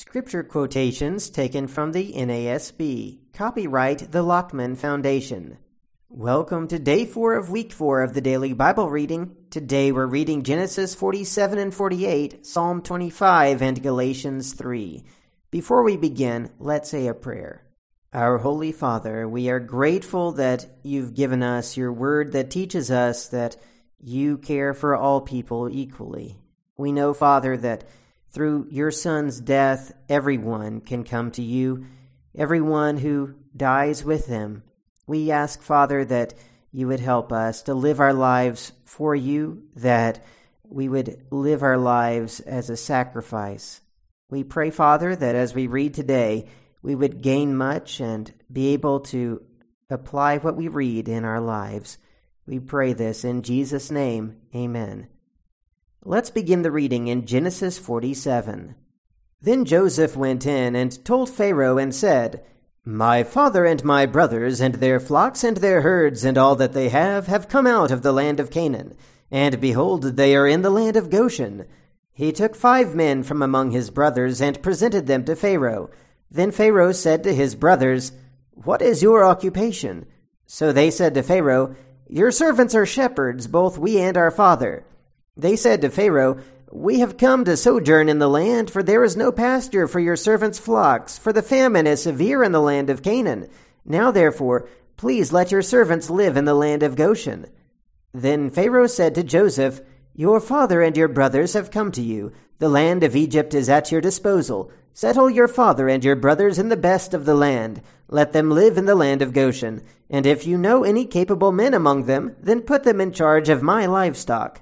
Scripture quotations taken from the NASB. Copyright the Lockman Foundation. Welcome to day four of week four of the daily Bible reading. Today we're reading Genesis 47 and 48, Psalm 25, and Galatians 3. Before we begin, let's say a prayer. Our Holy Father, we are grateful that you've given us your word that teaches us that you care for all people equally. We know, Father, that through your Son's death, everyone can come to you, everyone who dies with him. We ask, Father, that you would help us to live our lives for you, that we would live our lives as a sacrifice. We pray, Father, that as we read today, we would gain much and be able to apply what we read in our lives. We pray this in Jesus' name. Amen. Let's begin the reading in Genesis 47. Then Joseph went in and told Pharaoh and said, My father and my brothers and their flocks and their herds and all that they have have come out of the land of Canaan, and behold, they are in the land of Goshen. He took five men from among his brothers and presented them to Pharaoh. Then Pharaoh said to his brothers, What is your occupation? So they said to Pharaoh, Your servants are shepherds, both we and our father. They said to Pharaoh, We have come to sojourn in the land, for there is no pasture for your servants' flocks, for the famine is severe in the land of Canaan. Now therefore, please let your servants live in the land of Goshen. Then Pharaoh said to Joseph, Your father and your brothers have come to you. The land of Egypt is at your disposal. Settle your father and your brothers in the best of the land. Let them live in the land of Goshen. And if you know any capable men among them, then put them in charge of my livestock.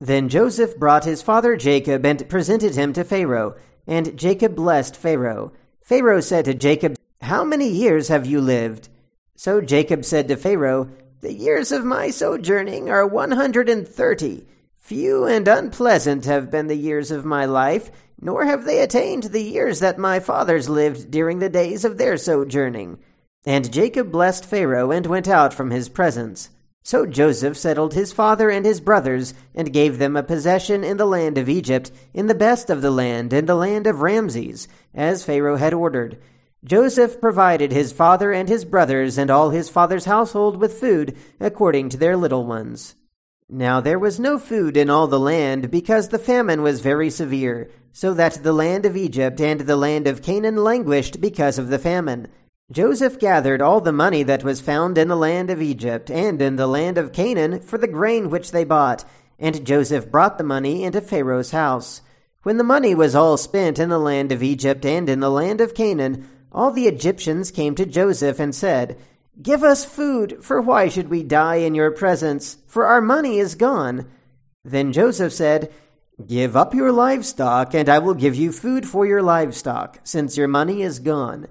Then Joseph brought his father Jacob and presented him to Pharaoh, and Jacob blessed Pharaoh. Pharaoh said to Jacob, How many years have you lived? So Jacob said to Pharaoh, The years of my sojourning are one hundred and thirty. Few and unpleasant have been the years of my life, nor have they attained the years that my fathers lived during the days of their sojourning. And Jacob blessed Pharaoh and went out from his presence. So Joseph settled his father and his brothers, and gave them a possession in the land of Egypt, in the best of the land, in the land of Ramses, as Pharaoh had ordered. Joseph provided his father and his brothers and all his father's household with food, according to their little ones. Now there was no food in all the land, because the famine was very severe, so that the land of Egypt and the land of Canaan languished because of the famine. Joseph gathered all the money that was found in the land of Egypt and in the land of Canaan for the grain which they bought, and Joseph brought the money into Pharaoh's house. When the money was all spent in the land of Egypt and in the land of Canaan, all the Egyptians came to Joseph and said, Give us food, for why should we die in your presence? For our money is gone. Then Joseph said, Give up your livestock, and I will give you food for your livestock, since your money is gone.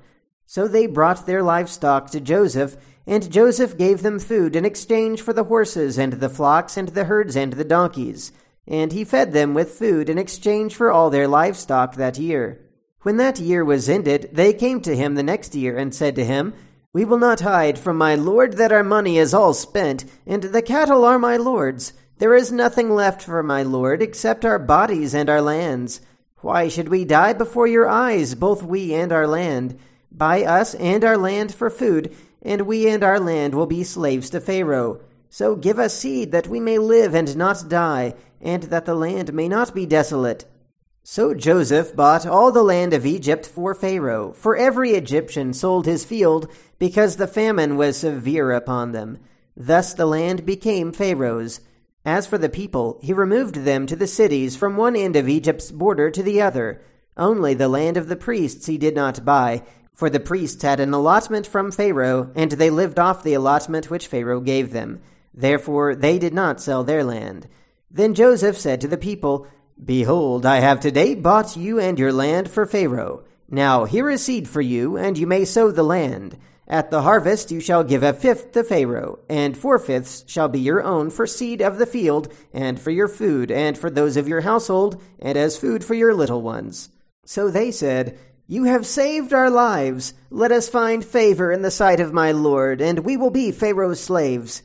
So they brought their livestock to Joseph, and Joseph gave them food in exchange for the horses and the flocks and the herds and the donkeys. And he fed them with food in exchange for all their livestock that year. When that year was ended, they came to him the next year and said to him, We will not hide from my lord that our money is all spent, and the cattle are my lord's. There is nothing left for my lord except our bodies and our lands. Why should we die before your eyes, both we and our land? Buy us and our land for food, and we and our land will be slaves to Pharaoh. So give us seed that we may live and not die, and that the land may not be desolate. So Joseph bought all the land of Egypt for Pharaoh, for every Egyptian sold his field, because the famine was severe upon them. Thus the land became Pharaoh's. As for the people, he removed them to the cities from one end of Egypt's border to the other. Only the land of the priests he did not buy, for the priests had an allotment from Pharaoh, and they lived off the allotment which Pharaoh gave them. Therefore they did not sell their land. Then Joseph said to the people, Behold, I have today bought you and your land for Pharaoh. Now here is seed for you, and you may sow the land. At the harvest you shall give a fifth to Pharaoh, and four fifths shall be your own for seed of the field, and for your food, and for those of your household, and as food for your little ones. So they said, you have saved our lives. Let us find favor in the sight of my Lord, and we will be Pharaoh's slaves.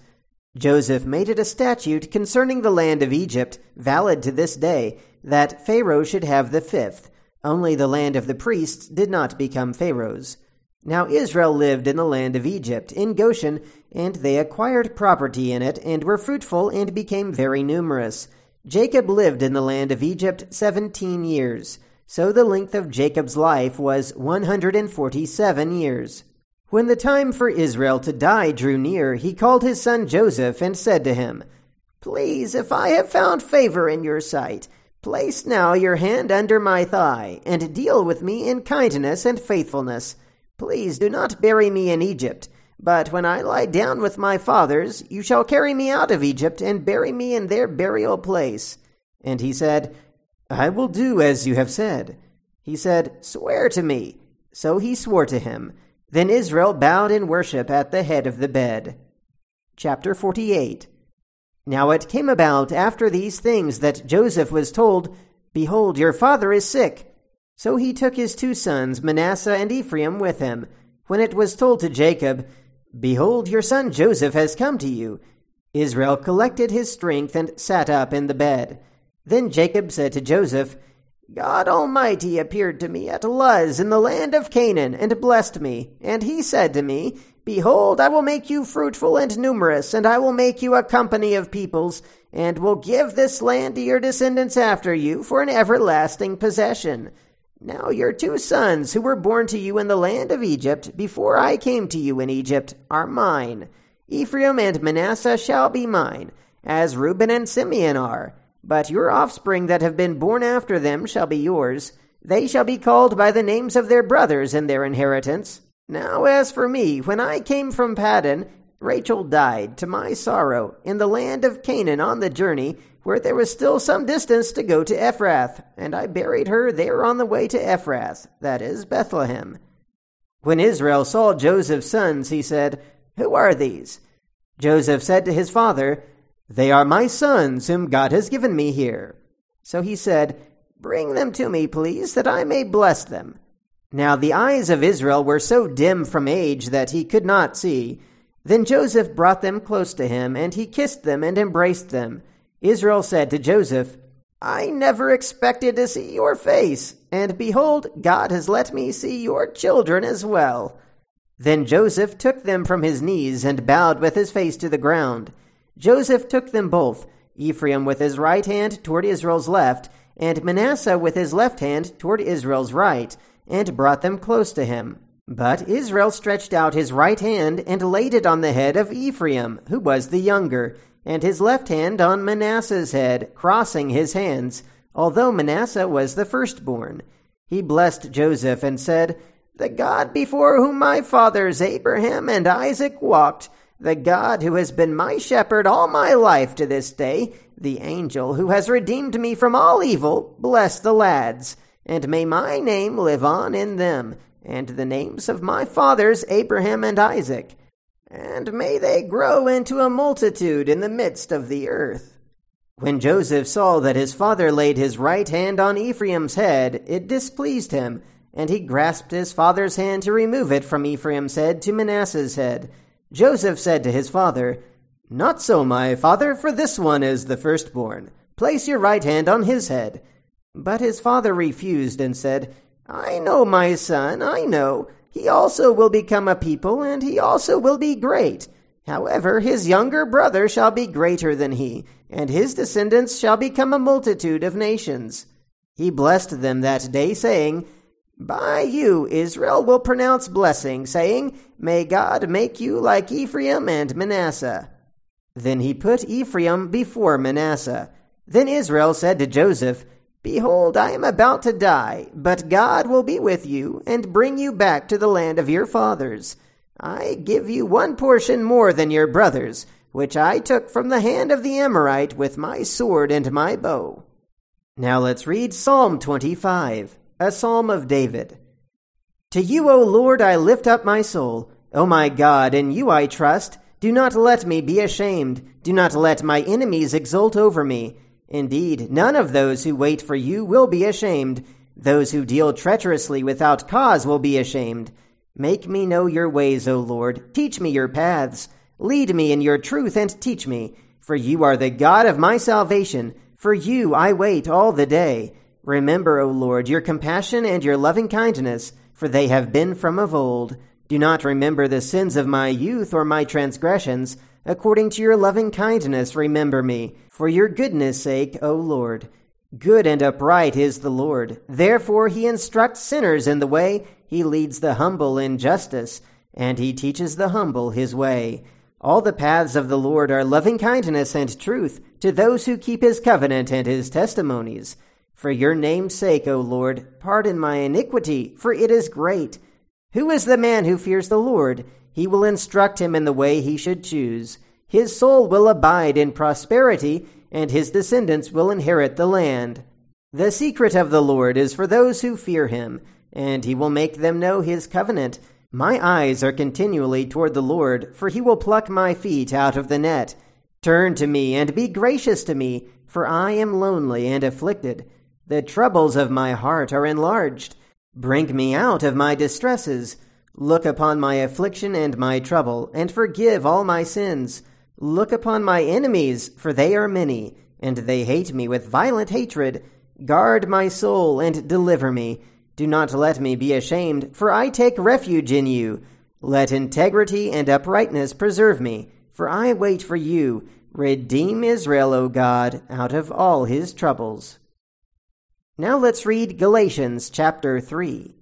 Joseph made it a statute concerning the land of Egypt, valid to this day, that Pharaoh should have the fifth. Only the land of the priests did not become Pharaoh's. Now Israel lived in the land of Egypt, in Goshen, and they acquired property in it, and were fruitful, and became very numerous. Jacob lived in the land of Egypt seventeen years. So the length of Jacob's life was one hundred and forty seven years. When the time for Israel to die drew near, he called his son Joseph and said to him, Please, if I have found favor in your sight, place now your hand under my thigh, and deal with me in kindness and faithfulness. Please do not bury me in Egypt. But when I lie down with my fathers, you shall carry me out of Egypt and bury me in their burial place. And he said, I will do as you have said. He said, Swear to me. So he swore to him. Then Israel bowed in worship at the head of the bed. Chapter 48 Now it came about after these things that Joseph was told, Behold, your father is sick. So he took his two sons, Manasseh and Ephraim, with him. When it was told to Jacob, Behold, your son Joseph has come to you, Israel collected his strength and sat up in the bed. Then Jacob said to Joseph, God Almighty appeared to me at Luz in the land of Canaan, and blessed me. And he said to me, Behold, I will make you fruitful and numerous, and I will make you a company of peoples, and will give this land to your descendants after you for an everlasting possession. Now your two sons, who were born to you in the land of Egypt, before I came to you in Egypt, are mine. Ephraim and Manasseh shall be mine, as Reuben and Simeon are. But your offspring that have been born after them shall be yours. They shall be called by the names of their brothers in their inheritance. Now, as for me, when I came from Paddan, Rachel died, to my sorrow, in the land of Canaan on the journey, where there was still some distance to go to Ephrath, and I buried her there on the way to Ephrath, that is, Bethlehem. When Israel saw Joseph's sons, he said, Who are these? Joseph said to his father, they are my sons, whom God has given me here. So he said, Bring them to me, please, that I may bless them. Now the eyes of Israel were so dim from age that he could not see. Then Joseph brought them close to him, and he kissed them and embraced them. Israel said to Joseph, I never expected to see your face, and behold, God has let me see your children as well. Then Joseph took them from his knees and bowed with his face to the ground. Joseph took them both, Ephraim with his right hand toward Israel's left, and Manasseh with his left hand toward Israel's right, and brought them close to him. But Israel stretched out his right hand and laid it on the head of Ephraim, who was the younger, and his left hand on Manasseh's head, crossing his hands, although Manasseh was the firstborn. He blessed Joseph and said, The God before whom my fathers Abraham and Isaac walked, the God who has been my shepherd all my life to this day, the angel who has redeemed me from all evil, bless the lads, and may my name live on in them, and the names of my fathers Abraham and Isaac, and may they grow into a multitude in the midst of the earth. When Joseph saw that his father laid his right hand on Ephraim's head, it displeased him, and he grasped his father's hand to remove it from Ephraim's head to Manasseh's head. Joseph said to his father, Not so, my father, for this one is the firstborn. Place your right hand on his head. But his father refused and said, I know, my son, I know. He also will become a people, and he also will be great. However, his younger brother shall be greater than he, and his descendants shall become a multitude of nations. He blessed them that day, saying, by you Israel will pronounce blessing, saying, May God make you like Ephraim and Manasseh. Then he put Ephraim before Manasseh. Then Israel said to Joseph, Behold, I am about to die, but God will be with you, and bring you back to the land of your fathers. I give you one portion more than your brothers, which I took from the hand of the Amorite with my sword and my bow. Now let's read Psalm 25. A Psalm of David. To you, O Lord, I lift up my soul. O my God, in you I trust. Do not let me be ashamed. Do not let my enemies exult over me. Indeed, none of those who wait for you will be ashamed. Those who deal treacherously without cause will be ashamed. Make me know your ways, O Lord. Teach me your paths. Lead me in your truth and teach me. For you are the God of my salvation. For you I wait all the day. Remember, O Lord, your compassion and your loving kindness, for they have been from of old. Do not remember the sins of my youth or my transgressions. According to your loving kindness, remember me, for your goodness' sake, O Lord. Good and upright is the Lord. Therefore he instructs sinners in the way, he leads the humble in justice, and he teaches the humble his way. All the paths of the Lord are loving kindness and truth to those who keep his covenant and his testimonies. For your name's sake, O Lord, pardon my iniquity, for it is great. Who is the man who fears the Lord? He will instruct him in the way he should choose. His soul will abide in prosperity, and his descendants will inherit the land. The secret of the Lord is for those who fear him, and he will make them know his covenant. My eyes are continually toward the Lord, for he will pluck my feet out of the net. Turn to me and be gracious to me, for I am lonely and afflicted. The troubles of my heart are enlarged. Bring me out of my distresses. Look upon my affliction and my trouble, and forgive all my sins. Look upon my enemies, for they are many, and they hate me with violent hatred. Guard my soul and deliver me. Do not let me be ashamed, for I take refuge in you. Let integrity and uprightness preserve me, for I wait for you. Redeem Israel, O God, out of all his troubles. Now let's read Galatians chapter 3.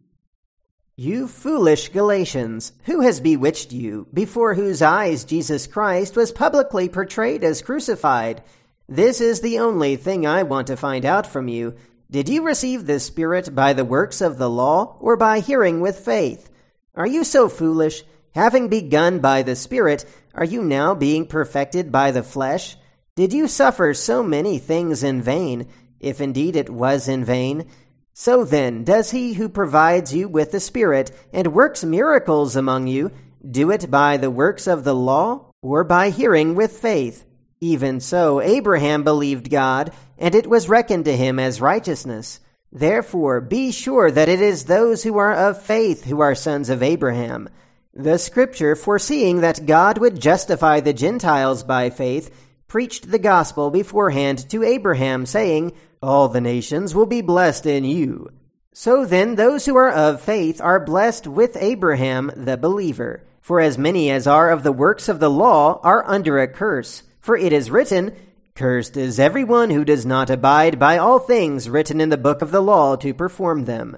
You foolish Galatians, who has bewitched you, before whose eyes Jesus Christ was publicly portrayed as crucified? This is the only thing I want to find out from you. Did you receive the Spirit by the works of the law, or by hearing with faith? Are you so foolish? Having begun by the Spirit, are you now being perfected by the flesh? Did you suffer so many things in vain? If indeed it was in vain. So then, does he who provides you with the Spirit and works miracles among you do it by the works of the law or by hearing with faith? Even so, Abraham believed God, and it was reckoned to him as righteousness. Therefore, be sure that it is those who are of faith who are sons of Abraham. The Scripture, foreseeing that God would justify the Gentiles by faith, preached the gospel beforehand to Abraham, saying, All the nations will be blessed in you. So then, those who are of faith are blessed with Abraham the believer. For as many as are of the works of the law are under a curse. For it is written, Cursed is everyone who does not abide by all things written in the book of the law to perform them.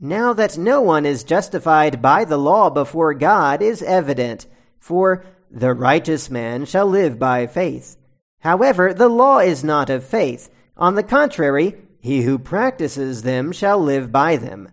Now that no one is justified by the law before God is evident, for the righteous man shall live by faith. However, the law is not of faith. On the contrary, he who practices them shall live by them.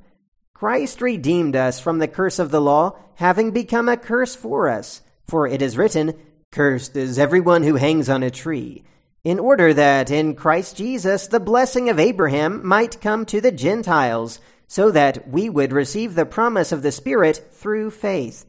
Christ redeemed us from the curse of the law, having become a curse for us. For it is written, Cursed is everyone who hangs on a tree, in order that in Christ Jesus the blessing of Abraham might come to the Gentiles, so that we would receive the promise of the Spirit through faith.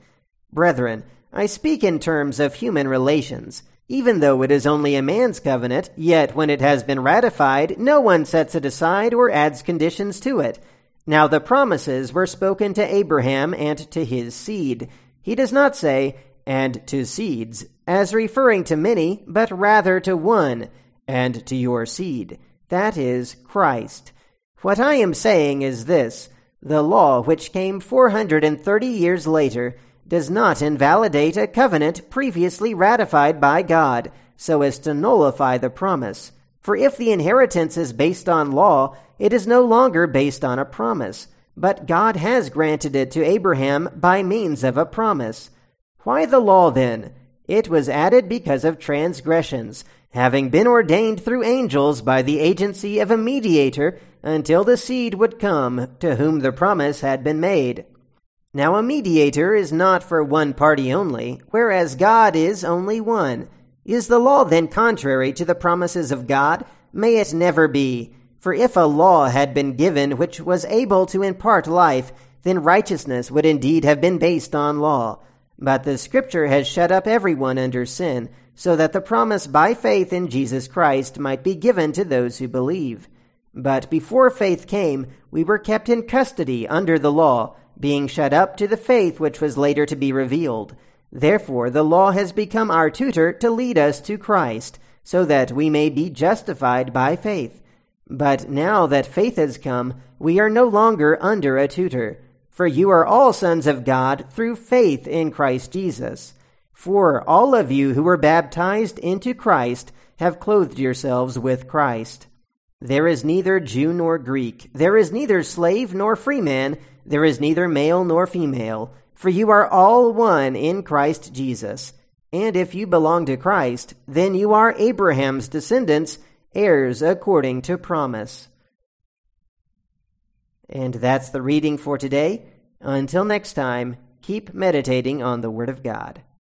Brethren, I speak in terms of human relations. Even though it is only a man's covenant, yet when it has been ratified, no one sets it aside or adds conditions to it. Now the promises were spoken to Abraham and to his seed. He does not say, and to seeds, as referring to many, but rather to one, and to your seed. That is Christ. What I am saying is this the law, which came 430 years later, does not invalidate a covenant previously ratified by God so as to nullify the promise. For if the inheritance is based on law, it is no longer based on a promise, but God has granted it to Abraham by means of a promise. Why the law then? It was added because of transgressions, having been ordained through angels by the agency of a mediator until the seed would come to whom the promise had been made. Now, a mediator is not for one party only, whereas God is only one. Is the law then contrary to the promises of God? May it never be. For if a law had been given which was able to impart life, then righteousness would indeed have been based on law. But the Scripture has shut up everyone under sin, so that the promise by faith in Jesus Christ might be given to those who believe. But before faith came, we were kept in custody under the law being shut up to the faith which was later to be revealed. Therefore, the law has become our tutor to lead us to Christ, so that we may be justified by faith. But now that faith has come, we are no longer under a tutor. For you are all sons of God through faith in Christ Jesus. For all of you who were baptized into Christ have clothed yourselves with Christ. There is neither Jew nor Greek, there is neither slave nor free man, there is neither male nor female, for you are all one in Christ Jesus. And if you belong to Christ, then you are Abraham's descendants heirs according to promise. And that's the reading for today. Until next time, keep meditating on the Word of God.